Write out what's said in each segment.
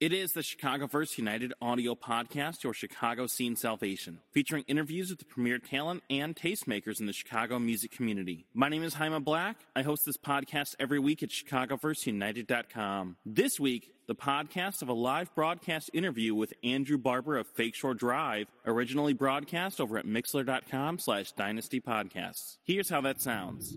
It is the Chicagoverse United audio podcast, your Chicago scene salvation, featuring interviews with the premier talent and tastemakers in the Chicago music community. My name is Jaime Black. I host this podcast every week at ChicagoverseUnited.com. This week, the podcast of a live broadcast interview with Andrew Barber of Fake Shore Drive, originally broadcast over at Mixlr.com slash Dynasty Podcasts. Here's how that sounds.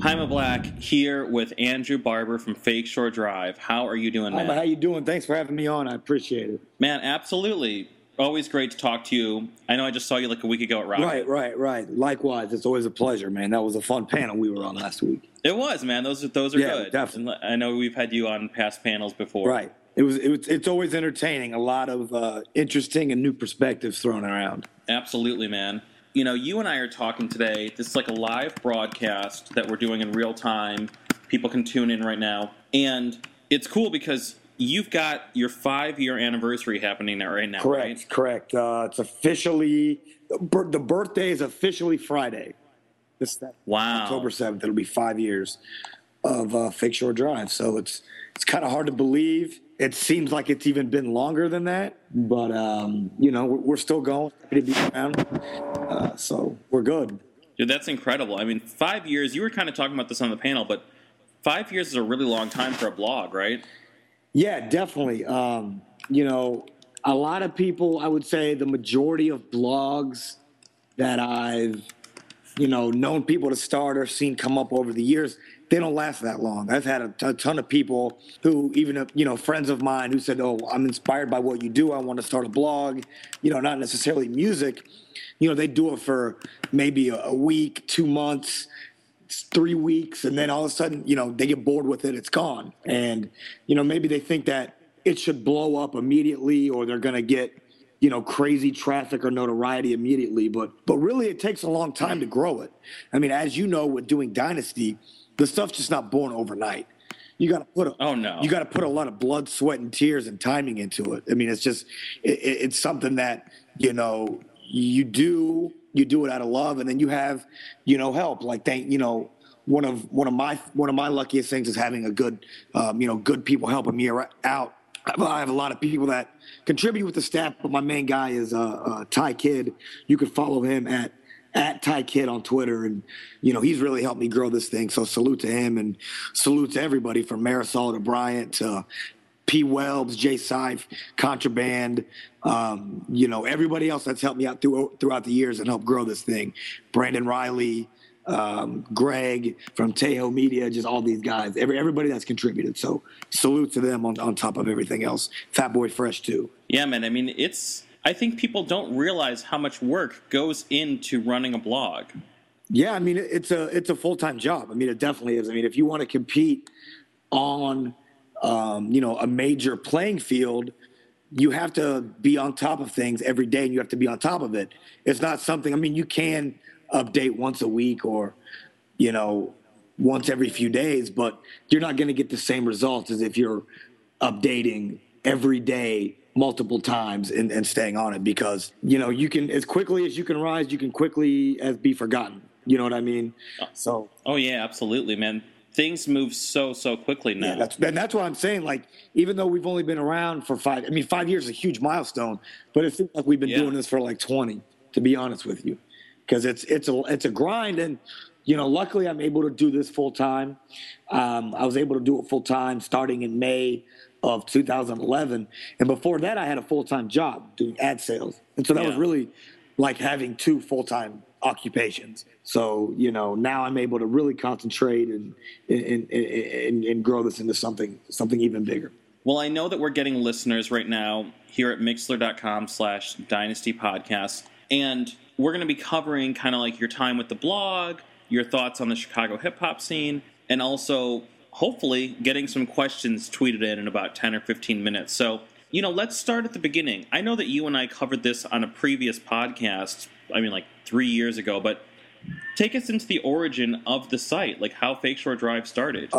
Jaime Black here with Andrew Barber from Fake Shore Drive. How are you doing, man? How you doing? Thanks for having me on. I appreciate it. Man, absolutely. Always great to talk to you. I know I just saw you like a week ago at Rocket. Right, right, right. Likewise, it's always a pleasure, man. That was a fun panel we were on last week. It was, man. Those are those are Yeah, good. definitely. And I know we've had you on past panels before. Right. It was, it was. It's always entertaining. A lot of uh, interesting and new perspectives thrown around. Absolutely, man. You know, you and I are talking today. This is like a live broadcast that we're doing in real time. People can tune in right now. And it's cool because you've got your five year anniversary happening right now, Correct, right? correct. Uh, it's officially the birthday is officially Friday. This Wow. October seventh. It'll be five years of uh, Fake Shore Drive. So it's it's kind of hard to believe. It seems like it's even been longer than that, but um, you know we're, we're still going. Happy to be around. Uh, so we're good. Dude, that's incredible. I mean, five years, you were kind of talking about this on the panel, but five years is a really long time for a blog, right? Yeah, definitely. Um, you know, a lot of people, I would say the majority of blogs that I've, you know, known people to start or seen come up over the years, they don't last that long. I've had a, a ton of people who, even, you know, friends of mine who said, Oh, I'm inspired by what you do. I want to start a blog, you know, not necessarily music. You know, they do it for maybe a, a week, two months, three weeks and then all of a sudden you know they get bored with it it's gone and you know maybe they think that it should blow up immediately or they're going to get you know crazy traffic or notoriety immediately but but really it takes a long time to grow it i mean as you know with doing dynasty the stuff's just not born overnight you got to put a, Oh, no. you got to put a lot of blood sweat and tears and timing into it i mean it's just it, it- it's something that you know you do you do it out of love and then you have you know help like thank you know one of one of my one of my luckiest things is having a good um, you know good people helping me out I have a lot of people that contribute with the staff, but my main guy is uh, uh, Ty Kid. You can follow him at at Ty Kid on Twitter, and you know he's really helped me grow this thing. So salute to him, and salute to everybody from Marisol to Bryant to P. Welbs, Jay Seif, Contraband, um, you know, everybody else that's helped me out through, throughout the years and helped grow this thing. Brandon Riley, um, Greg from Tejo Media, just all these guys, every, everybody that's contributed. So salute to them on, on top of everything else. Fat Boy Fresh too. Yeah, man. I mean, it's. I think people don't realize how much work goes into running a blog. Yeah, I mean it's a it's a full time job. I mean it definitely is. I mean if you want to compete on um, you know a major playing field, you have to be on top of things every day, and you have to be on top of it. It's not something. I mean you can update once a week or you know once every few days, but you're not going to get the same results as if you're updating every day multiple times and, and staying on it because you know you can as quickly as you can rise you can quickly as be forgotten you know what i mean so Oh yeah, absolutely, man. Things move so so quickly now. yeah that's and that's what i'm saying like even though we've only been around for five i mean five years is a huge milestone but it seems like we've been Yeah. doing this for like 20 to be honest with you because it's it's a it's a grind and you know luckily i'm able to do this full time um, i was able to do it full time starting in may of 2011 and before that i had a full-time job doing ad sales. And so that was really like having two full-time occupations. So you know now i'm able to really concentrate and and, and, and, and grow this into something something even bigger. Well, I know that we're getting listeners right now here at Mixlr.com slash dynasty podcast. And we're going to be covering kind of like your time with the blog, your thoughts on the Chicago hip hop scene, and also hopefully getting some questions tweeted in in about 10 or 15 minutes. So, you know, let's start at the beginning. I know that you and I covered this on a previous podcast, I mean, like three years ago, but take us into the origin of the site, like how Fake Shore Drive started.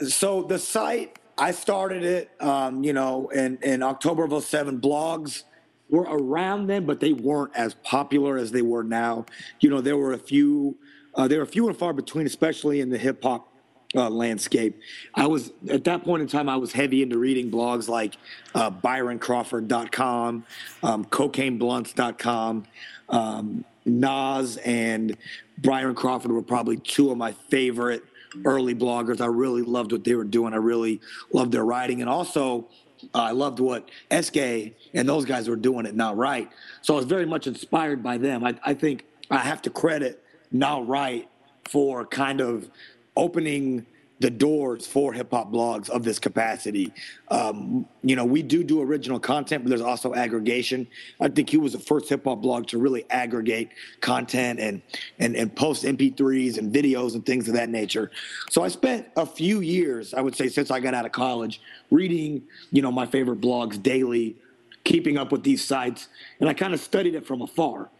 so the site i started it um, you know in, in october of 07 blogs were around then but they weren't as popular as they were now you know there were a few uh, they were few and far between especially in the hip-hop uh, landscape. I was at that point in time. I was heavy into reading blogs like uh, ByronCrawford.com, um, CocaineBlunts.com. Um, Noz and Byron Crawford were probably two of my favorite early bloggers. I really loved what they were doing. I really loved their writing, and also uh, I loved what Eskay and those guys were doing at Nah Right. So I was very much inspired by them. I, I think I have to credit Nah Right for kind of opening the doors for hip hop blogs of this capacity. Um, you know, we do do original content, but there's also aggregation. I think he was the first hip hop blog to really aggregate content and, and and post MP3s and videos and things of that nature. So I spent a few years, I would say, since I got out of college, reading you know my favorite blogs daily, keeping up with these sites, and I kind of studied it from afar.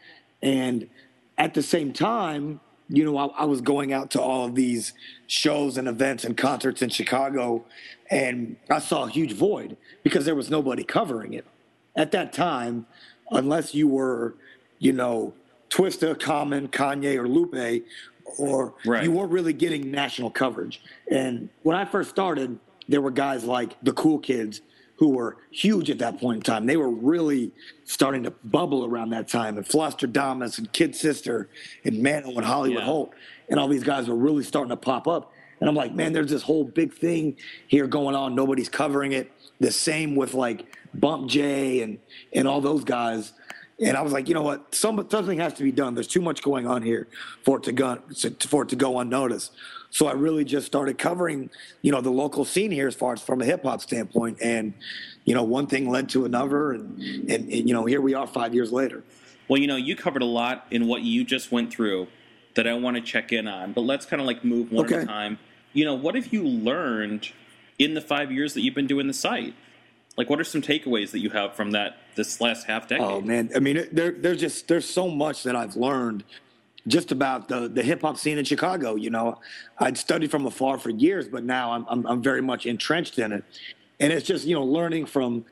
And at the same time, you know, I, I, was going out to all of these shows and events and concerts in Chicago, and I saw a huge void because there was nobody covering it. At that time, unless you were, you know, Twista, Common, Kanye, or Lupe, or right. you weren't really getting national coverage. And when I first started, there were guys like the cool kids who were huge at that point in time. They were really starting to bubble around that time. And Flosstradamus and Kid Sister and Mano and Hollywood yeah. Holt and all these guys were really starting to pop up. And I'm like, man, there's this whole big thing here going on. Nobody's covering it. The same with like Bump J and and all those guys. And I was like, you know what? Some, something has to be done. There's too much going on here for it to go for it to go unnoticed. So I really just started covering, you know, the local scene here as far as from a hip hop standpoint. And, you know, one thing led to another. And, and, and, you know, here we are five years later. Well, you know, you covered a lot in what you just went through that I want to check in on. But let's kind of like move one okay. at a time. You know, what have you learned in the five years that you've been doing the site? Like, what are some takeaways that you have from that this last half decade? Oh man, I mean, there, there's just there's so much that I've learned just about the the hip hop scene in Chicago. You know, I'd studied from afar for years, but now I'm, I'm I'm very much entrenched in it, and it's just you know learning from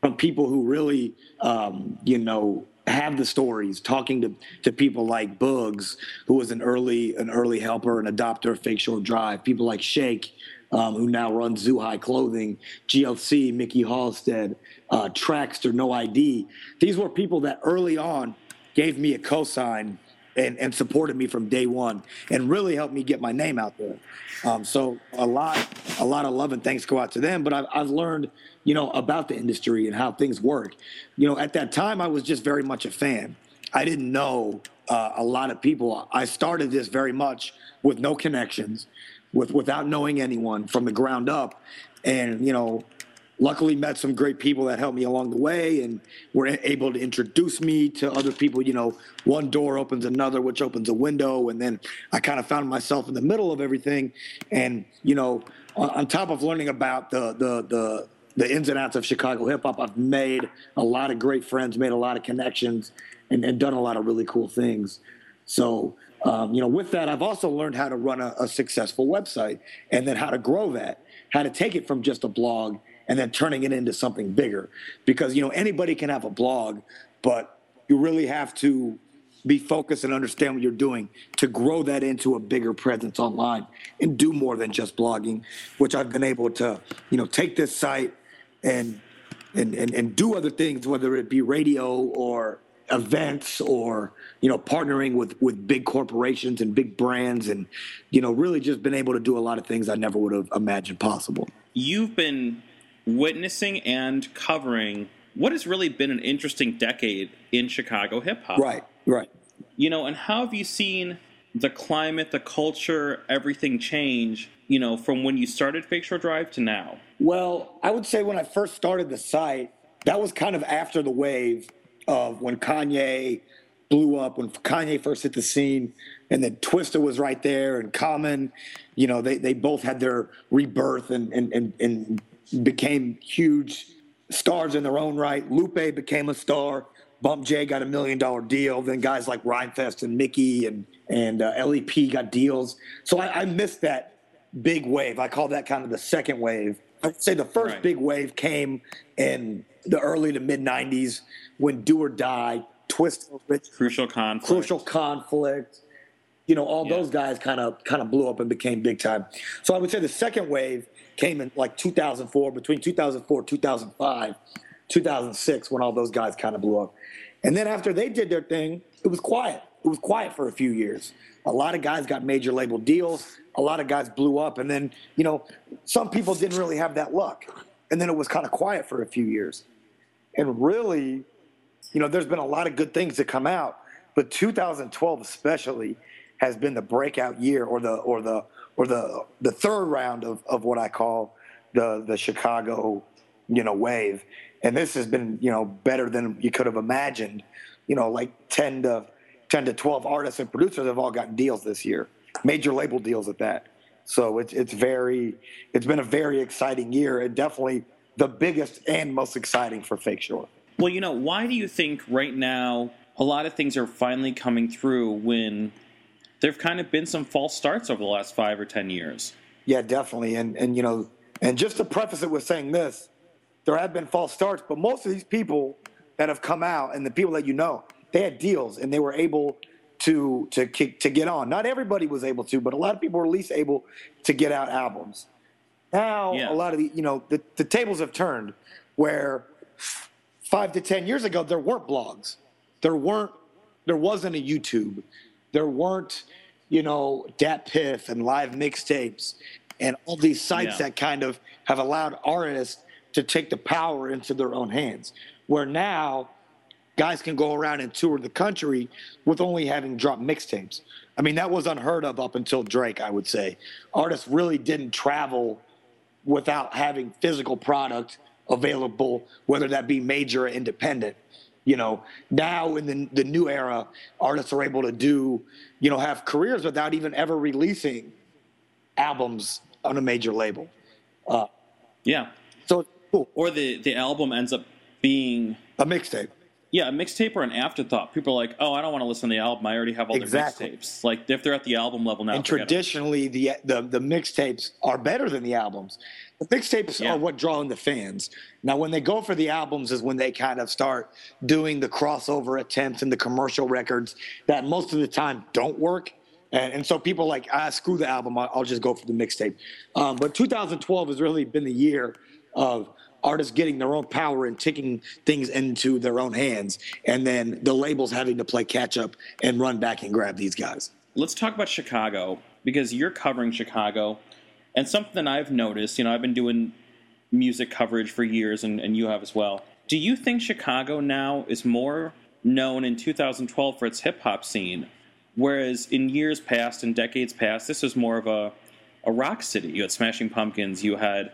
from people who really um, you know have the stories, talking to, to people like Bugs, who was an early an early helper and adopter of Fake Shore Drive, people like Shake, um, who now runs Zoo High Clothing, GLC, Mikkey Halsted, uh, Traxster, No ID. These were people that early on gave me a cosign and, and supported me from day one and really helped me get my name out there. Um, so a lot, a lot of love and thanks go out to them. But I've, I've learned, you know, about the industry and how things work. You know, at that time, I was just very much a fan. I didn't know uh, a lot of people. I started this very much with no connections, with without knowing anyone from the ground up, and you know, luckily met some great people that helped me along the way and were able to introduce me to other people you know one door opens another which opens a window and then i kind of found myself in the middle of everything and you know on, on top of learning about the the the the ins and outs of Chicago hip hop. I've made a lot of great friends, made a lot of connections, and, and done a lot of really cool things. So, um, you know, with that, I've also learned how to run a, a successful website and then how to grow that, how to take it from just a blog and then turning it into something bigger. Because, you know, anybody can have a blog, but you really have to be focused and understand what you're doing to grow that into a bigger presence online and do more than just blogging, which I've been able to, you know, take this site and and, and, and do other things, whether it be radio or events or you know partnering with with big corporations and big brands and you know really just been able to do a lot of things I never would have imagined possible. You've been witnessing and covering what has really been an interesting decade in Chicago hip hop. Right, right. You know, and how have you seen the climate, the culture, everything change, you know, from when you started Fake Shore Drive to now? Well, I would say when I first started the site, that was kind of after the wave of when Kanye blew up, when Kanye first hit the scene, and then Twista was right there, and Common, you know, they, they both had their rebirth and, and, and, and became huge stars in their own right. Lupe became a star. Bump J got a million dollar deal. Then guys like Rhymefest and Mickey and and uh, LEP got deals. So I, I, missed that big wave. I call that kind of the second wave. I'd say the first right. big wave came in the early to mid '90s when Do or Die, Twist, Crucial Conflict, Crucial Conflict, you know, all Yeah. those guys kind of kind of blew up and became big time. So I would say the second wave came in like 2004, between 2004, 2005, 2006, when all those guys kind of blew up. And then after they did their thing, it was quiet. It was quiet for a few years. A lot of guys got major label deals. A lot of guys blew up, and then you know, some people didn't really have that luck. And then it was kind of quiet for a few years. And really, you know, there's been a lot of good things to come out, but 2012 especially has been the breakout year, or the or the or the the third round of of what I call the the Chicago, you know, wave. And this has been you know better than you could have imagined. You know, like 10 to 10 to 12 artists and producers have all gotten deals this year, major label deals at that. So it's it's very it's been a very exciting year and definitely the biggest and most exciting for Fake Shore. Well, you know, why do you think right now a lot of things are finally coming through when there've kind of been some false starts over the last five or ten years? Yeah, definitely. And and you know, and just to preface it with saying this, there have been false starts, but most of these people that have come out and the people that you know, they had deals and they were able to to kick, to get on. Not everybody was able to, but a lot of people were at least able to get out albums. Now Yeah. a lot of the you know the, the tables have turned where five to ten years ago there weren't blogs, there weren't there wasn't a YouTube, there weren't you know DatPiff and live mixtapes and all these sites Yeah. that kind of have allowed artists to take the power into their own hands. Where now guys can go around and tour the country with only having dropped mixtapes. I mean, that was unheard of up until Drake, I would say. Artists really didn't travel without having physical product available, whether that be major or independent. You know, now in the, the new era, artists are able to do, you know, have careers without even ever releasing albums on a major label. Uh, yeah. So cool. Or the, the album ends up being A mixtape. Yeah, a mixtape or an afterthought. People are like, Oh, I don't want to listen to the album, I already have all Exactly. their mixtapes. Like if they're at the album level now. and traditionally the the, the mixtapes are better than the albums. The mixtapes Yeah. are what draw in the fans. Now, when they go for the albums, is when they kind of start doing the crossover attempts and the commercial records that most of the time don't work. And, and so people are like, ah, screw the album. I'll, I'll just go for the mixtape. Um, but 2012 has really been the year of artists getting their own power and taking things into their own hands, and then the labels having to play catch up and run back and grab these guys. let's talk about Chicago because you're covering Chicago, and something that I've noticed. You know, I've been doing music coverage for years, and, and you have as well. Do you think Chicago now is more known in 2012 for its hip hop scene, whereas in years past and decades past, this was more of a a rock city? You had Smashing Pumpkins, you had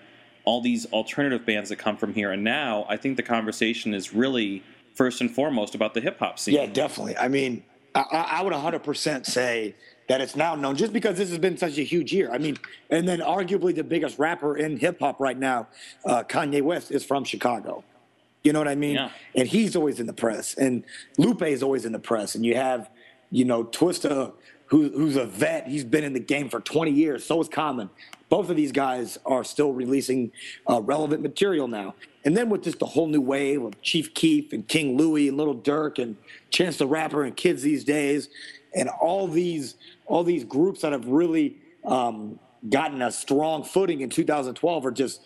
all these alternative bands that come from here, and now I think the conversation is really first and foremost about the hip hop scene. Yeah, definitely. I mean, I, I would 100% say that it's now known just because this has been such a huge year. I mean, and then arguably the biggest rapper in hip hop right now, uh, Kanye West, is from Chicago. You know what I mean? Yeah. And he's always in the press, and Lupe is always in the press, and you have, you know, Twista, who, who's a vet. He's been in the game for 20 years. So is Common. Both of these guys are still releasing uh, relevant material now. And then with just the whole new wave of Chief Keef and King Louie and Little Durk and Chance the Rapper and kids these days, and all these all these groups that have really um, gotten a strong footing in 2012 are just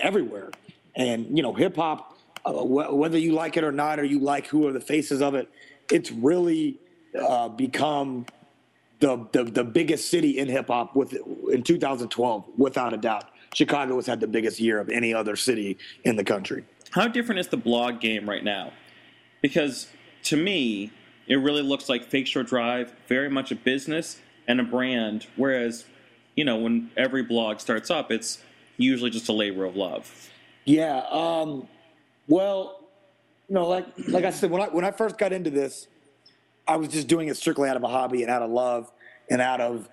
everywhere. And you know, hip hop, uh, wh- whether you like it or not, or you like who are the faces of it, it's really uh, become the, the the biggest city in hip hop with in 2012, without a doubt. Chicago has had the biggest year of any other city in the country. How different is the blog game right now? Because to me, it really looks like Fake Shore Drive, very much a business and a brand. Whereas, you know, when every blog starts up, it's usually just a labor of love. Yeah. Um, well, you know, like like I said, when I when I first got into this, I was just doing it strictly out of a hobby and out of love and out of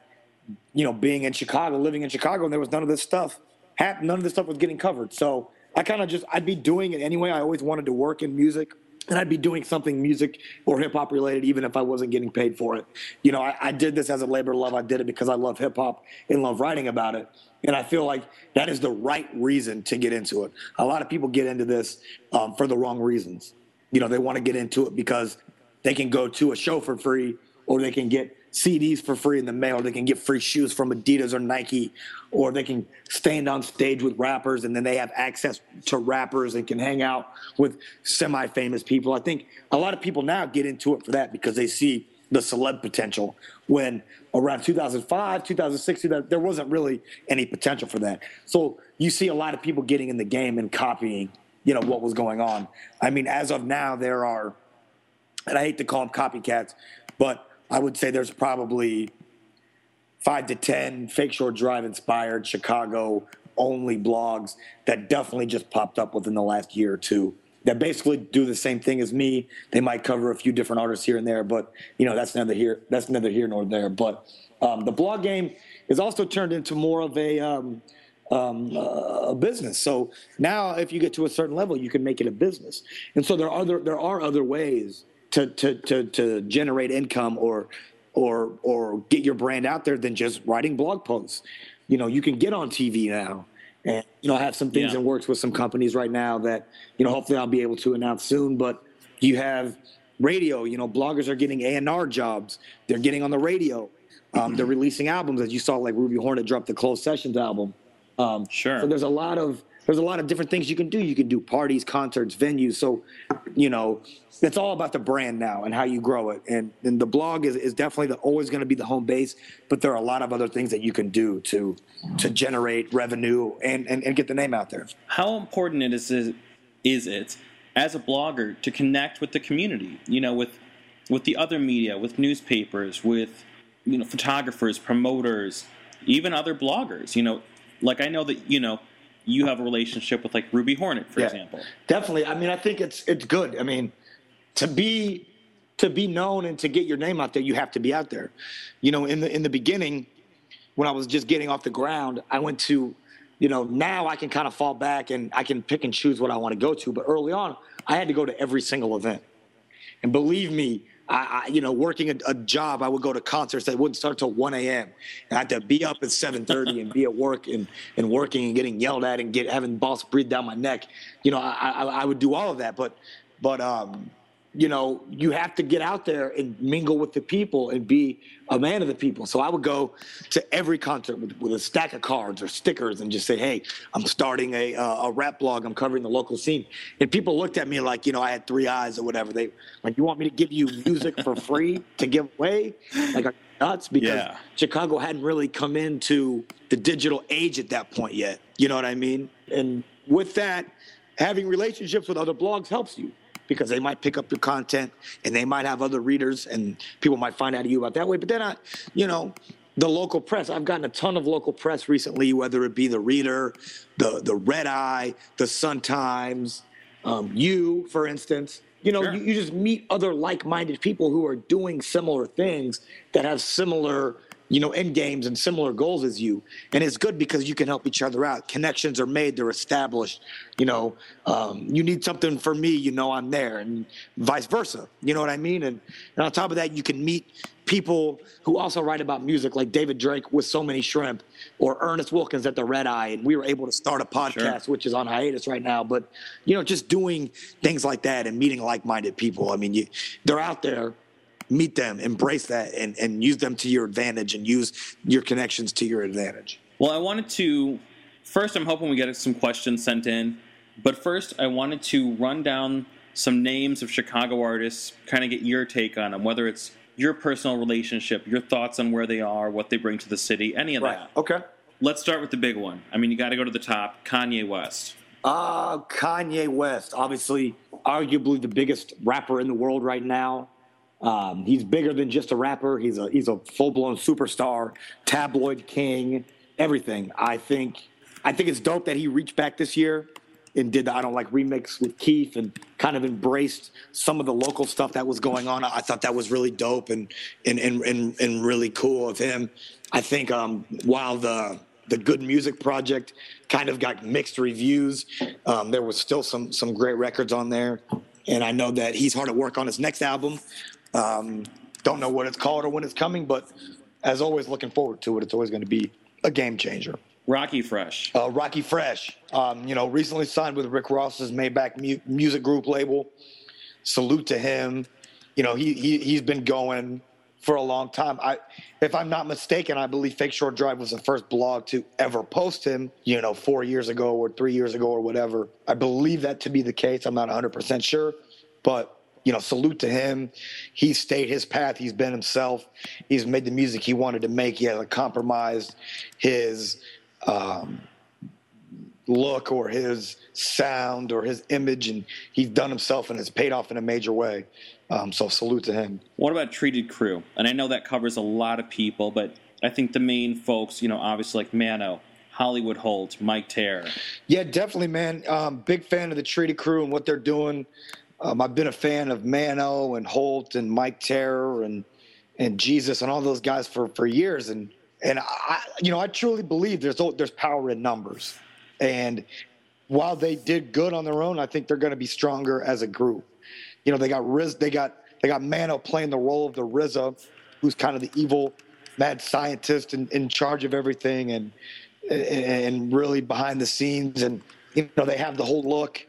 you know being in Chicago, living in Chicago, and there was none of this stuff. None of this stuff was getting covered. So I kind of just I'd be doing it anyway. I always wanted to work in music. And I'd be doing something music or hip hop related, even if I wasn't getting paid for it. You know, I, I did this as a labor of love. I did it because I love hip hop and love writing about it. And I feel like that is the right reason to get into it. A lot of people get into this um, for the wrong reasons. You know, they want to get into it because they can go to a show for free or they can get CDs for free in the mail. They can get free shoes from Adidas or Nike, or they can stand on stage with rappers, and then they have access to rappers and can hang out with semi-famous people. I think a lot of people now get into it for that because they see the celeb potential. When around 2005, 2006, there wasn't really any potential for that. So you see a lot of people getting in the game and copying, you know, what was going on. I mean, as of now, there are, and I hate to call them copycats, but I would say there's probably five to 10 Fake Shore Drive inspired Chicago only blogs that definitely just popped up within the last year or two that basically do the same thing as me. They might cover a few different artists here and there, but you know that's neither here that's neither here nor there. But um, the blog game is also turned into more of a um, um, a business. So now, if you get to a certain level, you can make it a business. And so there are other there are other ways to to to, to generate income or or or get your brand out there than just writing blog posts. You know, you can get on TV now. And you know, I have some things yeah. in works with some companies right now that you know hopefully I'll be able to announce soon. But you have radio. You know, bloggers are getting A and R jobs. They're getting on the radio. Um, they're releasing albums, as you saw, like Ruby Hornet dropped the Closed Sessions album. Um, sure. So there's a lot of there's a lot of different things you can do. You can do parties, concerts, venues. So, you know, it's all about the brand now and how you grow it. And, and the blog is, is definitely the, always going to be the home base, but there are a lot of other things that you can do to to generate revenue and, and, and get the name out there. How important it is is it as a blogger to connect with the community? You know, with with the other media, with newspapers, with you know photographers, promoters, even other bloggers. You know, like I know that you know you have a relationship with like Ruby Hornet, for yeah, example. Definitely. I mean, I think it's it's good. I mean, to be to be known and to get your name out there, you have to be out there. You know, in the in the beginning, when I was just getting off the ground, I went to, you know, now I can kind of fall back and I can pick and choose what I want to go to. But early on, I had to go to every single event. And believe me, I, I, you know, working a, a, job, I would go to concerts that wouldn't start till 1 a.m. And I had to be up at 7:30 and be at work and, and working and getting yelled at and get having boss breathe down my neck. You know, I, I, I would do all of that, but but um, you know, you have to get out there and mingle with the people and be a man of the people. So I would go to every concert with, with a stack of cards or stickers and just say, "Hey, I'm starting a uh, a rap blog. I'm covering the local scene." And people looked at me like, you know, I had three eyes or whatever. They like, "You want me to give you music for free to give away?" Like, nuts because yeah. Chicago hadn't really come into the digital age at that point yet. You know what I mean? And with that, having relationships with other blogs helps you because they might pick up your content and they might have other readers and people might find out of you about that way. But then I, you know, the local press. I've gotten a ton of local press recently, whether it be the Reader, the the Red Eye, the Sun Times, um, you, for instance. You know, sure. you, you just meet other like-minded people who are doing similar things that have similar you know, end games and similar goals as you. And it's good because you can help each other out. Connections are made, they're established. You know, um, you need something for me, you know, I'm there, and vice versa. You know what I mean? And, and on top of that, you can meet people who also write about music, like David Drake with So Many Shrimp, or Ernest Wilkins at the Red Eye. And we were able to start a podcast, sure. which is on hiatus right now. But, you know, just doing things like that and meeting like minded people. I mean, you, they're out there meet them, embrace that, and, and use them to your advantage and use your connections to your advantage. Well, I wanted to first, I'm hoping we get some questions sent in, but first, I wanted to run down some names of Chicago artists, kind of get your take on them, whether it's your personal relationship, your thoughts on where they are, what they bring to the city, any of right. that. Okay. Let's start with the big one. I mean, you got to go to the top Kanye West. Uh, Kanye West, obviously, arguably the biggest rapper in the world right now. Um, he's bigger than just a rapper. He's a he's a full blown superstar, tabloid king, everything. I think I think it's dope that he reached back this year and did the I don't like remix with Keef and kind of embraced some of the local stuff that was going on. I thought that was really dope and and and and, and really cool of him. I think um, while the the Good Music Project kind of got mixed reviews, um, there was still some some great records on there. And I know that he's hard at work on his next album. Um, don't know what it's called or when it's coming, but as always, looking forward to it. It's always going to be a game changer. Rockie Fresh. Uh, Rockie Fresh. Um, you know, recently signed with Rick Ross's Maybach mu- Music Group label. Salute to him. You know, he, he, he's been going for a long time. I, if I'm not mistaken, I believe Fake Shore Drive was the first blog to ever post him. You know, four years ago or three years ago or whatever. I believe that to be the case. I'm not 100 percent sure, but you know, salute to him. He stayed his path. He's been himself. He's made the music he wanted to make. He hasn't compromised his um, look or his sound or his image, and he's done himself and it's paid off in a major way. Um, so salute to him. What about Treated Crew? And I know that covers a lot of people, but I think the main folks, you know, obviously like Mano, Hollywood Holt, Mike Terror. Yeah, definitely, man. Um, big fan of the Treated Crew and what they're doing. Um, I've been a fan of Mano and Holt and Mike Terror and and Jesus and all those guys for for years. And and I, you know, I truly believe there's there's power in numbers. And while they did good on their own, I think they're going to be stronger as a group. You know, they got Riz, they got they got Mano playing the role of the RZA, who's kind of the evil mad scientist in, in charge of everything and and really behind the scenes. And you know, they have the whole look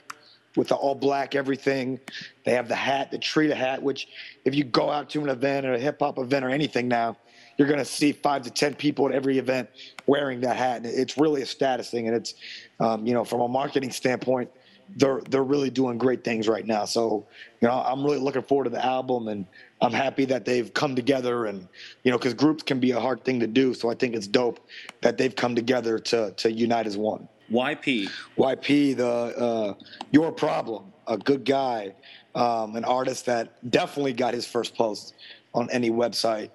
with the all black everything. They have the hat, the Trita hat, which if you go out to an event or a hip hop event or anything now, you're going to see five to ten people at every event wearing that hat. And it's really a status thing, and it's um, you know from a marketing standpoint, they're they're really doing great things right now. So you know I'm really looking forward to the album, and I'm happy that they've come together. And you know because groups can be a hard thing to do, so I think it's dope that they've come together to to unite as one. YP. YP, the uh, Your Problem, a good guy, um, an artist that definitely got his first post on any website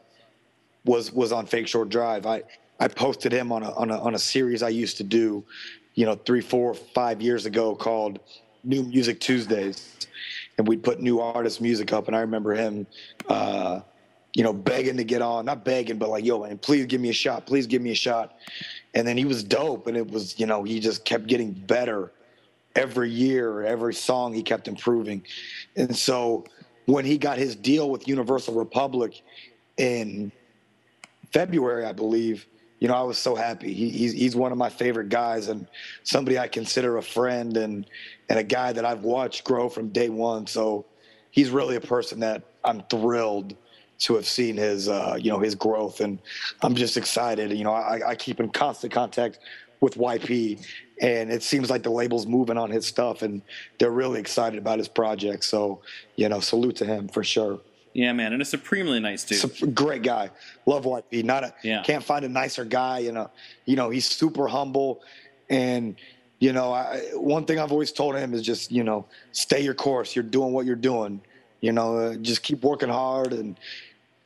was was on Fake Shore Drive. I I posted him on a on a on a series I used to do, you know, three, four, five years ago called New Music Tuesdays, and we'd put new artist music up. And I remember him. Uh, you know, begging to get on, not begging, but like, yo, man, please give me a shot. Please give me a shot. And then he was dope and it was you know he just kept getting better every year every song he kept improving. And so when he got his deal with universal republic in february i believe you know i was so happy. He, he's, he's one of my favorite guys and somebody i consider a friend and and a guy that i've watched grow from day one. So he's really a person that i'm thrilled to have seen his uh, you know his growth, and I'm just excited. You know, I, I keep in constant contact with YP, and it seems like the label's moving on his stuff, and they're really excited about his project. So, you know, salute to him for sure. Yeah, man, and a supremely nice dude. great guy. Love YP. Not a yeah. can't find a nicer guy. You know, you know he's super humble, and you know I, one thing I've always told him is just you know stay your course. You're doing what you're doing. You know, uh, just keep working hard and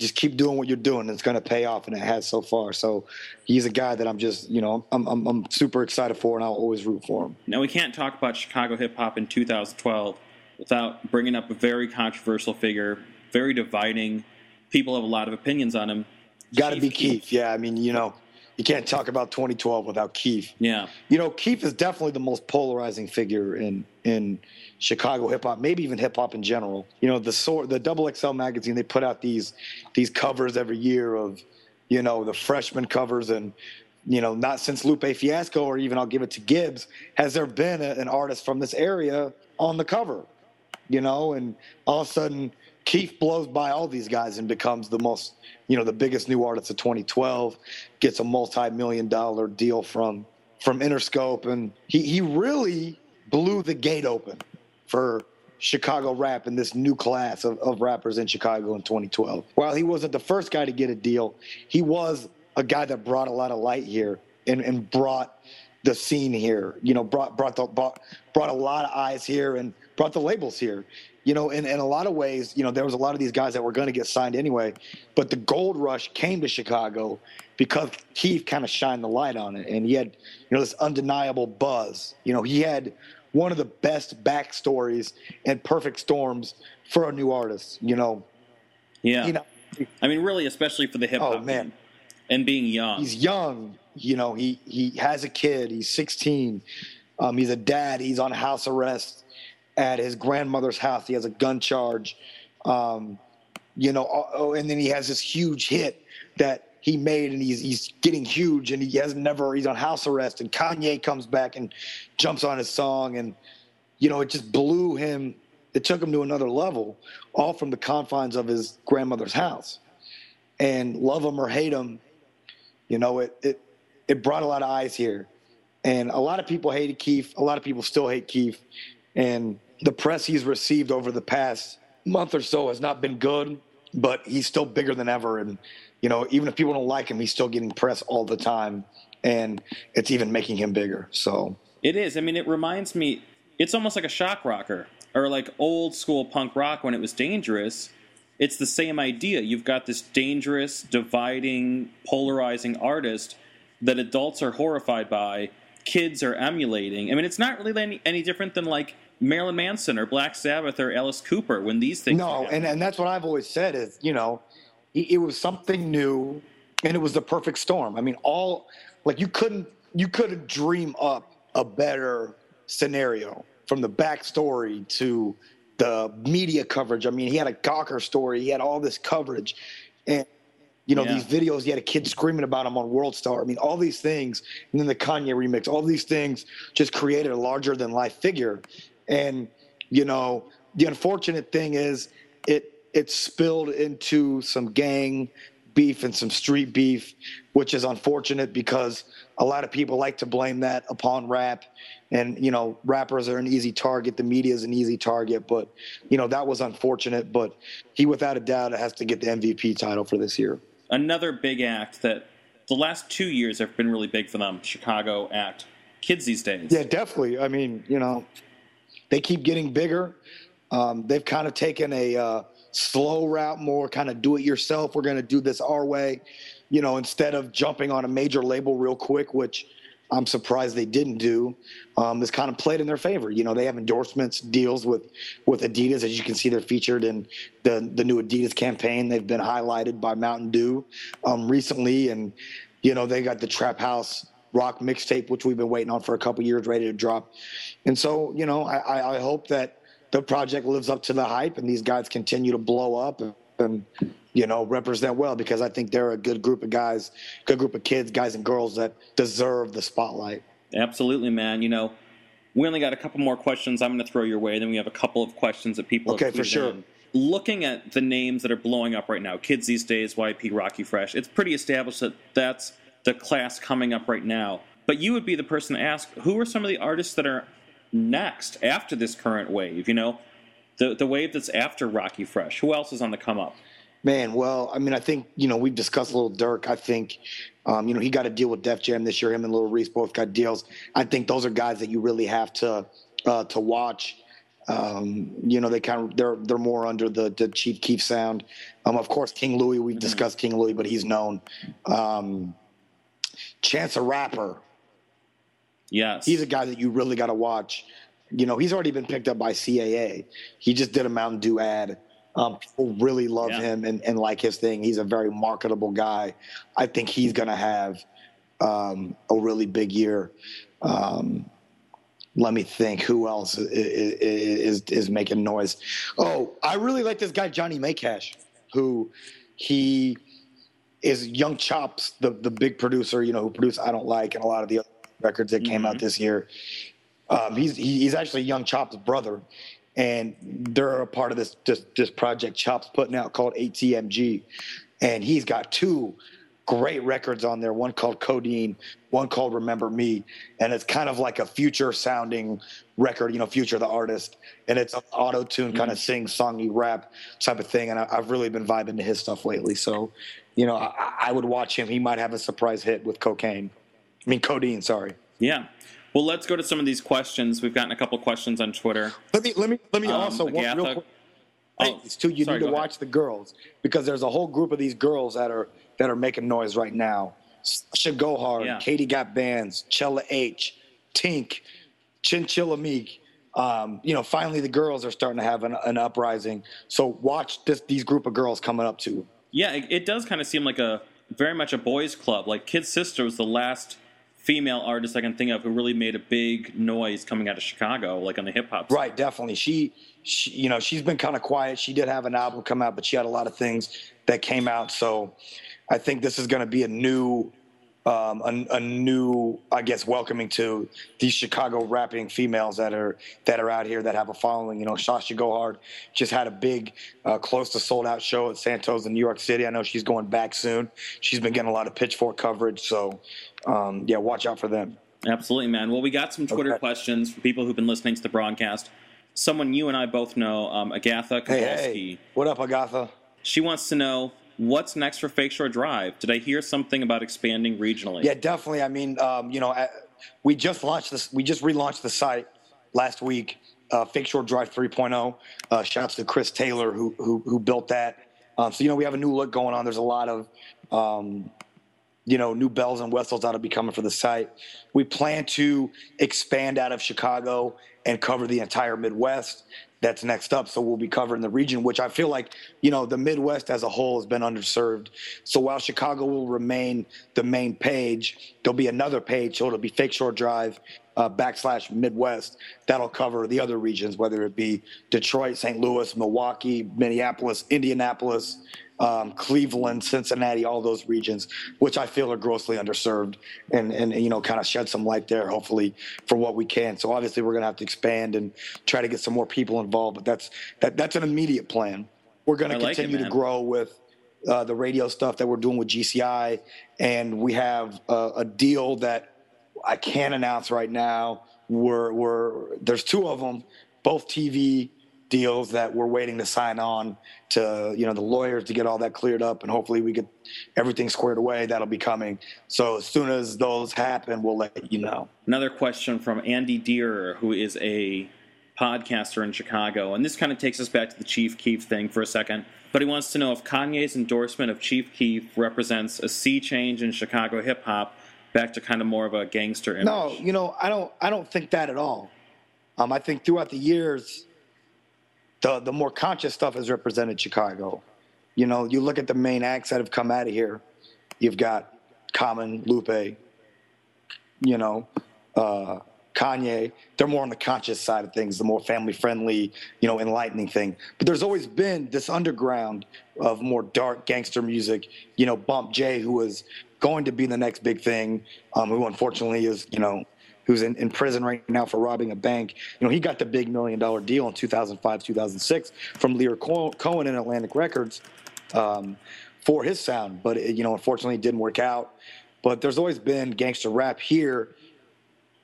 just keep doing what you're doing. It's going to pay off, and it has so far. So he's a guy that I'm just, you know, I'm, I'm, I'm super excited for, and I'll always root for him. Now we can't talk about Chicago hip hop in 2012 without bringing up a very controversial figure, very dividing. People have a lot of opinions on him. Got to be Keith. Keef. Yeah, I mean, you know, you can't talk about 2012 without Keef. Yeah. You know, Keef is definitely the most polarizing figure in in Chicago hip hop, maybe even hip hop in general. You know, the sort the Double XL magazine they put out these these covers every year of, you know, the freshman covers and you know, not since Lupe Fiasco or even I'll give it to Gibbs has there been a, an artist from this area on the cover. You know, and all of a sudden Keef blows by all these guys and becomes the most, you know, the biggest new artist of 2012. Gets a multi-million dollar deal from from Interscope, and he he really blew the gate open for Chicago rap and this new class of, of rappers in Chicago in 2012. While he wasn't the first guy to get a deal, he was a guy that brought a lot of light here and, and brought the scene here. You know, brought brought the brought, brought a lot of eyes here and brought the labels here you know, in, in a lot of ways, you know, there was a lot of these guys that were going to get signed anyway, but the gold rush came to Chicago because Keef kind of shined the light on it, and he had, you know, this undeniable buzz. You know, he had one of the best backstories and perfect storms for a new artist. You know, yeah. You know, I mean, really, especially for the hip hop. Oh man, and being young. He's young. You know, he he has a kid. He's 16. Um, he's a dad. He's on house arrest at his grandmother's house. He has a gun charge, um, you know, oh, oh, and then he has this huge hit that he made, and he's he's getting huge, and he has never he's on house arrest, and Kanye comes back and jumps on his song, and you know, it just blew him. It took him to another level, all from the confines of his grandmother's house. and love him or hate him, you know, it it it brought a lot of eyes here, and a lot of people hated Keef. A lot of people still hate Keef, and the press he's received over the past month or so has not been good. But he's still bigger than ever, and you know, even if people don't like him, he's still getting press all the time, and it's even making him bigger. So it is. I mean, it reminds me. It's almost like a shock rocker or like old school punk rock when it was dangerous. It's the same idea. You've got this dangerous, dividing, polarizing artist that adults are horrified by, kids are emulating. I mean, it's not really any, any different than like Marilyn Manson or Black Sabbath or Alice Cooper when these things. No, and, and that's what I've always said is, you know, it, it was something new and it was the perfect storm. I mean, all like you couldn't you couldn't dream up a better scenario from the backstory to the media coverage. I mean, he had a Gawker story, he had all this coverage, and you know, yeah. these videos, he had a kid screaming about him on World Star. I mean, all these things, and then the Kanye remix, all these things just created a larger than life figure. And, you know, the unfortunate thing is it it spilled into some gang beef and some street beef, which is unfortunate because a lot of people like to blame that upon rap. And, you know, rappers are an easy target. The media is an easy target. But, you know, that was unfortunate. But he, without a doubt, has to get the MVP title for this year another big act that the last two years have been really big for them. Chicago act, kids these days. Yeah, definitely. I mean, you know, they keep getting bigger. Um, they've kind of taken a uh, slow route, more kind of do it yourself. We're going to do this our way, you know, instead of jumping on a major label real quick, which I'm surprised they didn't do. Um, this kind of played in their favor. You know, they have endorsements deals with with Adidas, as you can see, they're featured in the the new Adidas campaign. They've been highlighted by Mountain Dew um, recently, and you know they got the Trap House rock mixtape, which we've been waiting on for a couple years, ready to drop. And so, you know, I, I hope that the project lives up to the hype, and these guys continue to blow up and, and you know, represent well because I think they're a good group of guys, good group of kids, guys and girls that deserve the spotlight. Absolutely, man. You know, we only got a couple more questions I'm going to throw your way. Then we have a couple of questions that people okay for sure. In. Looking at the names that are blowing up right now, kids these days, YP, Rockie Fresh, it's pretty established that that's the class coming up right now. But you would be the person to ask who are some of the artists that are next after this current wave? You know, the the wave that's after Rockie Fresh. Who else is on the come up? Man, well, I mean, I think you know we've discussed a little Durk. I think um, you know he got a deal with Def Jam this year. Him and Lil Reese both got deals. I think those are guys that you really have to uh, to watch. Um, you know, they kind of they're they're more under the, the Chief Keef sound. Um, of course, King Louie. We've mm-hmm. discussed King Louie, but he's known. Um, Chance a Rapper. Yes, he's a guy that you really got to watch. You know, he's already been picked up by CAA. He just did a Mountain Dew ad um, people really love yeah. him and, and like his thing. He's a very marketable guy. I think he's going to have um, a really big year. Um, let me think who else is, is, is making noise. Oh, I really like this guy Johnny May Cash, who he is Young Chops, the the big producer, you know, who produced I Don't Like and a lot of the records that came mm-hmm. out this year. Um, he's he's actually Young Chop's brother, and they're a part of this this, this project Chops putting out called ATMG, and he's got two great records on there. One called Codeine, one called Remember Me, and it's kind of like a future sounding record. You know, Future the artist, and it's an auto tune mm-hmm. kind of sing songy rap type of thing. And I, have really been vibing to his stuff lately. So, you know, I, I would watch him. He might have a surprise hit with cocaine. I mean, codeine. Sorry. Yeah. Well, let's go to some of these questions. We've gotten a couple questions on Twitter. Let me let me let me um, also one, real quick. Oh, it's too, you sorry, need to watch ahead. the girls because there's a whole group of these girls that are that are making noise right now. Sasha Go Hard, yeah. Katie Got Bandz, Chella H, Tink, Chinchilla Meek. Um, you know, finally the girls are starting to have an, an uprising. So watch this, these group of girls coming up too. Yeah, it, it does kind of seem like a very much a boys' club. Like Kid Sister was the last female artist I can think of who really made a big noise coming out of Chicago, like on the hip hop. Right, definitely. She, she, you know, she's been kind of quiet. She did have an album come out, but she had a lot of things that came out. So, I think this is going to be a new, um, a, a, new, I guess, welcoming to these Chicago rapping females that are that are out here that have a following. You know, Sasha Gohard just had a big, uh, close to sold out show at Santos in New York City. I know she's going back soon. She's been getting a lot of pitchfork coverage, so um, yeah, watch out for them. Absolutely, man. Well, we got some Twitter okay. questions from people who've been listening to the broadcast. Someone you and I both know, um, Agatha Kowalski. Hey, hey, what up, Agatha? She wants to know What's next for Fake Shore Drive? Did I hear something about expanding regionally? Yeah, definitely. I mean, um, you know, we just launched this. We just relaunched the site last week. Uh, Fake Shore Drive 3.0. Uh, shouts to Chris Taylor who who, who built that. Um, so you know, we have a new look going on. There's a lot of um, you know, new bells and whistles that'll be coming for the site. We plan to expand out of Chicago and cover the entire Midwest that's next up. So we'll be covering the region, which I feel like, you know, the Midwest as a whole has been underserved. So while Chicago will remain the main page, there'll be another page. So it'll be Fake Shore Drive uh, backslash Midwest. That'll cover the other regions, whether it be Detroit, St. Louis, Milwaukee, Minneapolis, Indianapolis, um, Cleveland, Cincinnati, all those regions, which I feel are grossly underserved, and and you know kind of shed some light there, hopefully for what we can. So obviously we're going to have to expand and try to get some more people involved, but that's that that's an immediate plan. We're going to continue like it, to grow with. Uh, the radio stuff that we're doing with GCI, and we have a, a deal that I can't announce right now. We're, we're there's two of them, both TV deals that we're waiting to sign on to you know the lawyers to get all that cleared up and hopefully we get everything squared away. That'll be coming. So as soon as those happen we'll let you know. Another question from andy deer who is a podcaster in chicago. And this kind of takes us back to the chief keef thing for a second but he wants to know if kanye's endorsement of chief keef represents a sea change in chicago hip-hop back to kind of more of a gangster image. no you know i don't i don't think that at all um, i think throughout the years the the more conscious stuff has represented Chicago. You know, you look at the main acts that have come out of here. You've got Common, Lupe, you know, uh, Kanye. They're more on the conscious side of things, the more family friendly, you know, enlightening thing. But there's always been this underground of more dark gangster music. You know, Bump J, who was going to be the next big thing, um, who unfortunately is, you know, who's in, in prison right now for robbing a bank. You know, he got the big million dollar deal in 2005, 2006 from Lyor Cohen and Atlantic Records um, for his sound. But, it, you know, unfortunately, it didn't work out. But there's always been gangster rap here.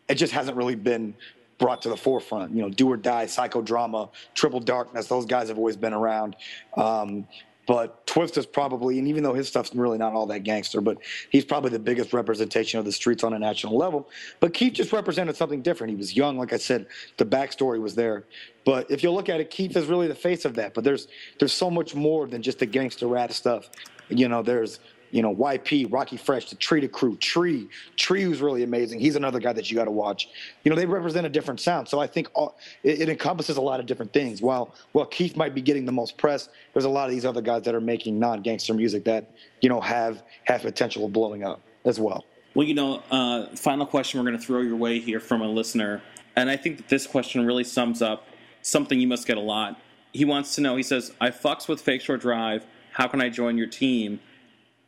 It just hasn't really been brought to the forefront. You know, Do or Die, Psychodrama, Triple Darkness, those guys have always been around. Um, but Twist is probably, and even though his stuff's really not all that gangster, but he's probably the biggest representation of the streets on a national level. But Keef just represented something different. He was young, like I said, the backstory was there. But if you look at it, Keef is really the face of that. But there's there's so much more than just the gangster rat stuff. You know, there's you know, YP, Rockie Fresh, the Tree to Crew, Tree. Tree was really amazing. He's another guy that you got to watch. You know, they represent a different sound. So I think all, it, it, encompasses a lot of different things. While while Keef might be getting the most press, there's a lot of these other guys that are making non-gangster music that you know have have potential of blowing up as well. Well, you know, uh, final question we're going to throw your way here from a listener, and I think that this question really sums up something you must get a lot. He wants to know. He says, "I fucks with Fake Shore Drive. How can I join your team?"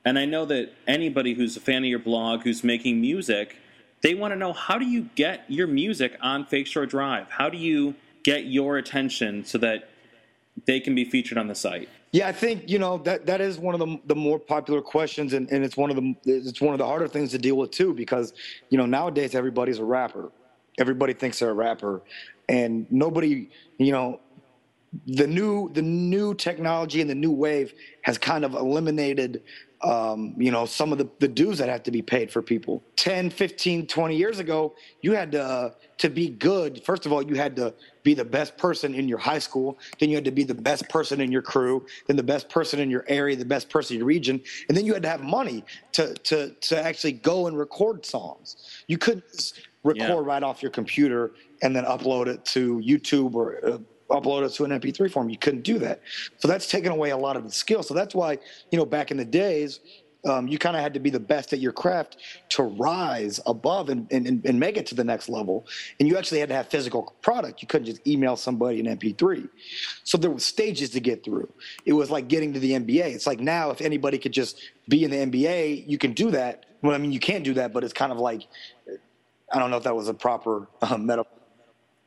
And I know that anybody who's a fan of your blog, who's making music, they want to know how do you get your music on Fake Shore Drive? How do you get your attention so that they can be featured on the site? Yeah, I think you know that that is one of the the more popular questions, and, and it's one of the it's one of the harder things to deal with too, because you know nowadays everybody's a rapper, everybody thinks they're a rapper, and nobody you know the new the new technology and the new wave has kind of eliminated um, you know, some of the, the dues that have to be paid for people. 10, 15, 20 years ago, you had to, uh, to be good. First of all, you had to be the best person in your high school. Then you had to be the best person in your crew. Then the best person in your area, the best person in your region. And then you had to have money to, to, to actually go and record songs. You couldn't record yeah. right off your computer and then upload it to YouTube or uh, upload it to an MP3 form. You couldn't do that. So that's taken away a lot of the skill. So that's why, you know, back in the days, um, you kind of had to be the best at your craft to rise above and, and, and make it to the next level. And you actually had to have physical product. You couldn't just email somebody an MP3. So there were stages to get through. It was like getting to the NBA. It's like now, if anybody could just be in the NBA, you can do that. Well, I mean, you can't do that, but it's kind of like I don't know if that was a proper uh, metaphor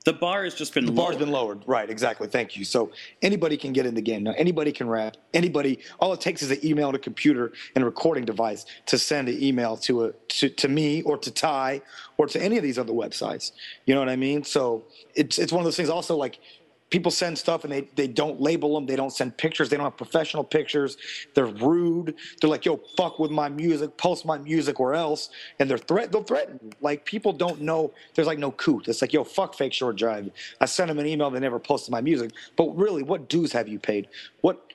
the bar has just been the lowered. bar's been lowered. Right, exactly. Thank you. So anybody can get in the game now. Anybody can rap. Anybody. All it takes is an email and a computer and a recording device to send an email to a to, to me or to Ty or to any of these other websites. You know what I mean? So it's it's one of those things. Also, like people send stuff and they, they don't label them. They don't send pictures. They don't have professional pictures. They're rude. They're like, yo, fuck with my music, post my music or else. And they're threat they'll threaten. Like people don't know. There's like no coot. It's like, yo, fuck Fake Shore Drive. I sent them an email. They never posted my music. But really, what dues have you paid? What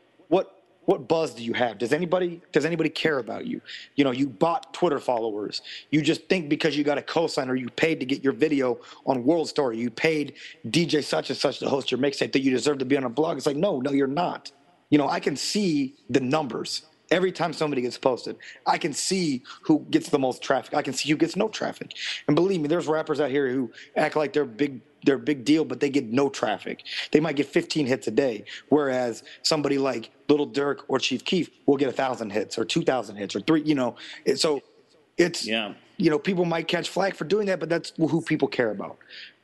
what buzz do you have? Does anybody does anybody care about you? You know, you bought Twitter followers. You just think because you got a cosign or you paid to get your video on WorldStar, you paid DJ such and such to host your mixtape that you deserve to be on a blog. It's like, no, no, you're not. You know, I can see the numbers every time somebody gets posted. I can see who gets the most traffic. I can see who gets no traffic. And believe me, there's rappers out here who act like they're big they're a big deal, but they get no traffic. They might get 15 hits a day, whereas somebody like Little Durk or Chief Keef will get a thousand hits or two thousand hits or three. You know, so it's yeah. You know, people might catch flack for doing that, but that's who people care about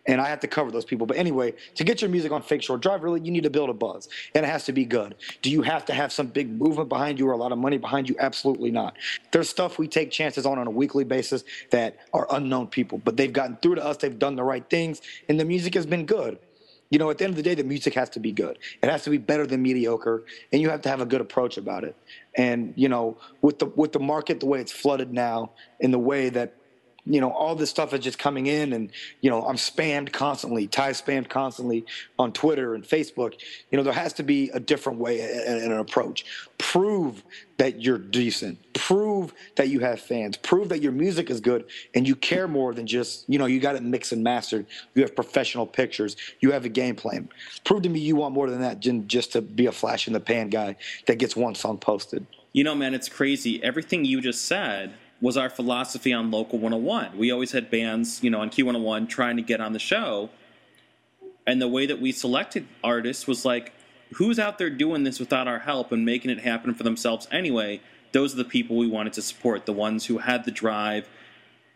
and I have to cover those people. But anyway, to get your music on Fake Shore Drive, really, you need to build a buzz, and it has to be good. Do you have to have some big movement behind you or a lot of money behind you? Absolutely not. There's stuff we take chances on on a weekly basis that are unknown people, but they've gotten through to us. They've done the right things, and the music has been good. You know, at the end of the day, the music has to be good. It has to be better than mediocre, and you have to have a good approach about it. And you know, with the with the market the way it's flooded now, in the way that you know, all this stuff is just coming in, and you know, I'm spammed constantly. Ty spammed constantly on Twitter and Facebook. You know, there has to be a different way and an approach. Prove that you're decent. Prove that you have fans. Prove that your music is good, and you care more than just you know you got it mixed and mastered. You have professional pictures. You have a game plan. Prove to me you want more than that than just to be a flash in the pan guy that gets one song posted. You know, man, it's crazy. Everything you just said was our philosophy on Local 101. We always had bands, you know, on Q101 trying to get on the show. And the way that we selected artists was like, who's out there doing this without our help and making it happen for themselves anyway? Those are the people we wanted to support, the ones who had the drive,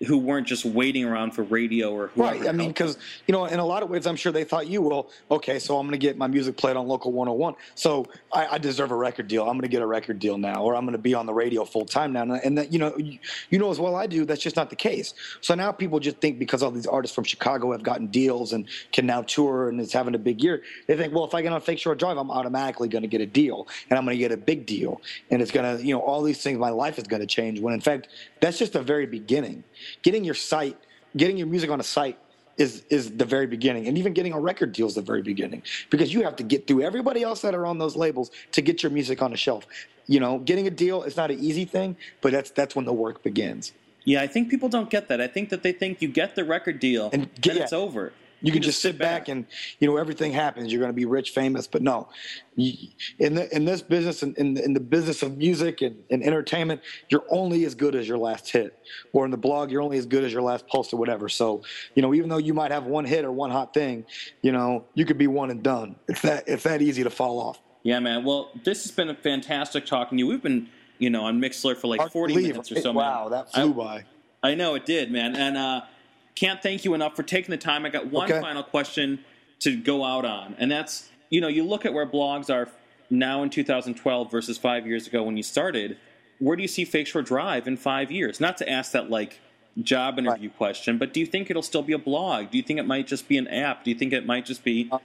who weren't just waiting around for radio or right. I mean, because you know, in a lot of ways, I'm sure they thought you will. Okay, so I'm going to get my music played on local 101, so I, I, deserve a record deal. I'm going to get a record deal now, or I'm going to be on the radio full time now. And that you know, you, you, know as well I do, that's just not the case. So now people just think because all these artists from Chicago have gotten deals and can now tour and is having a big year, they think, well, if I get on Fake Shore Drive, I'm automatically going to get a deal, and I'm going to get a big deal, and it's going to, you know, all these things. My life is going to change. When in fact, that's just the very beginning getting your site, getting your music on a site is is the very beginning, and even getting a record deal is the very beginning because you have to get through everybody else that are on those labels to get your music on a shelf. You know, getting a deal is not an easy thing, but that's that's when the work begins. Yeah, I think people don't get that. I think that they think you get the record deal and get, it's over. You can just sit back, and you know everything happens. You're going to be rich, famous, but no, in the, in this business, in, in, in the business of music and, and, entertainment, you're only as good as your last hit. Or in the blog, you're only as good as your last post or whatever. So you know, even though you might have one hit or one hot thing, you know, you could be one and done. It's that it's that easy to fall off. Yeah, man. Well, this has been a fantastic talking to you. We've been you know on Mixlr for like 40 minutes or so. Wow, man. that flew I, by. I know it did, man, and. uh can't thank you enough for taking the time. I got one okay. final question to go out on, and that's you know you look at where blogs are now in 2012 versus five years ago when you started. Where do you see Fake Shore Drive in five years? Not to ask that like job interview right. question, but do you think it'll still be a blog? Do you think it might just be an app? Do you think it might just be uh,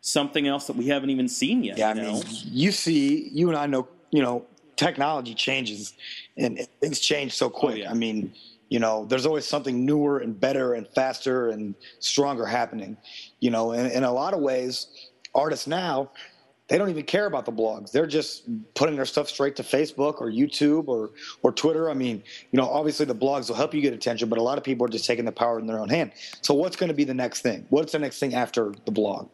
something else that we haven't even seen yet? Yeah, you I know? mean, you see, you and I know, you know, technology changes and things change so quick. Oh, yeah. I mean, you know there's always something newer and better and faster and stronger happening you know in a lot of ways artists now they don't even care about the blogs. They're just putting their stuff straight to facebook or youtube or or twitter. I mean you know obviously the blogs will help you get attention but a lot of people are just taking the power in their own hand. So what's going to be the next thing? What's the next thing after the blog?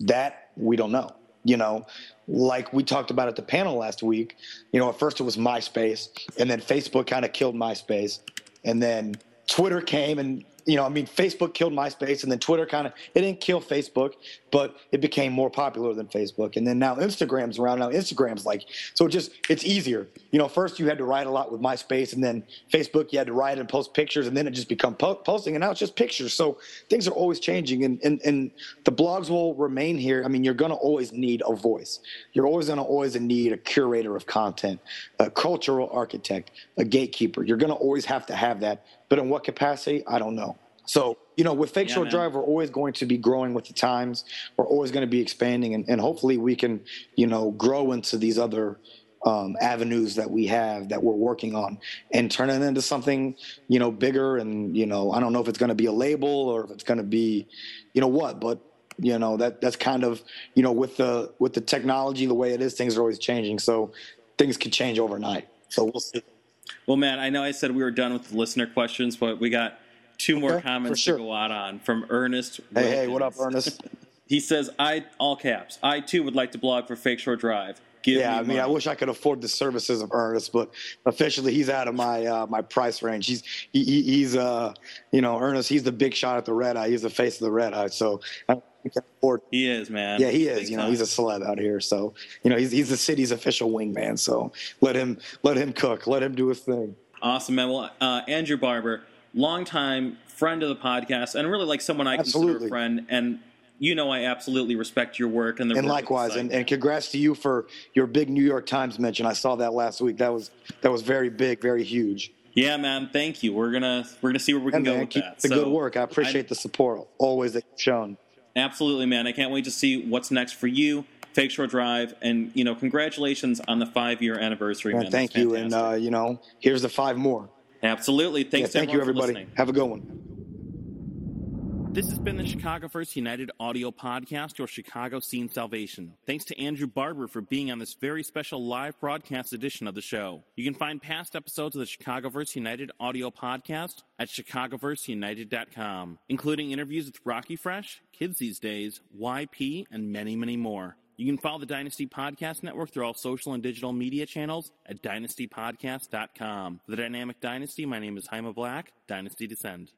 That we don't know you know, like we talked about at the panel last week, you know, at first it was MySpace, and then Facebook kind of killed MySpace, and then Twitter came and you know, I mean, Facebook killed MySpace, and then Twitter kind of it didn't kill Facebook, but it became more popular than Facebook. And then now Instagram's around. Now Instagram's like so. It just it's easier. You know, first you had to write a lot with MySpace, and then Facebook you had to write and post pictures, and then it just become po- posting, and now it's just pictures. So things are always changing, and and and the blogs will remain here. I mean, you're gonna always need a voice. You're always gonna always need a curator of content, a cultural architect, a gatekeeper. You're gonna always have to have that but in what capacity, I don't know. So, you know, with Fake yeah, Shore man. Drive, we're always going to be growing with the times. We're always going to be expanding, and, and hopefully we can, you know, grow into these other um, avenues that we have that we're working on and turn it into something, you know, bigger. And, you know, I don't know if it's going to be a label or if it's going to be, you know, what, but you know that that's kind of you know with the with the technology the way it is things are always changing so things could change overnight so we'll see well, man, I know I said we were done with the listener questions, but we got two more okay, comments sure. to go out on from Ernest. Hey, Wilkins. hey, what up, Ernest? he says, "I all caps. I too would like to blog for Fake Shore Drive." Give yeah, me I mean, money. I wish I could afford the services of Ernest, but officially he's out of my uh, my price range. He's he, he's uh you know Ernest. He's the big shot at the Red Eye. He's the face of the Red Eye. So I don't can afford He is, man. Yeah, he is. Big you know, time. he's a celeb out here. So, you know, he's he's the city's official wingman. So let him let him cook. Let him do his thing. Awesome, man. Well, uh, Andrew Barber, longtime friend of the podcast, and really like someone I absolutely. consider a friend. And you know, I absolutely respect your work and the and likewise, and, and congrats to you for your big New York Times mention. I saw that last week. That was that was very big, very huge. Yeah, man. Thank you. We're gonna we're gonna see where we can go with keep that. The so, good work. I appreciate I, the support always that you've shown. Absolutely, man. I can't wait to see what's next for you. Fake Shore Drive, and you know, congratulations on the five year anniversary, man. Thank you, and uh, you know, here's the five more. Absolutely. Thanks. Yeah, thank you, everybody. Have a good one. This has been the ChicagoVerseUniteD audio podcast, your Chicago scene salvation. Thanks to Andrew Barber for being on this very special live broadcast edition of the show. You can find past episodes of the ChicagoVerseUniteD audio podcast at chicagoverseunited.com, including interviews with Rockie Fresh, Kids These Days, YP, and many, many more. You can follow the Dynasty Podcast Network through all social and digital media channels at dynastypodcast.com. For the Dynamic Dynasty, my name is Haima Black, Dynasty Descend.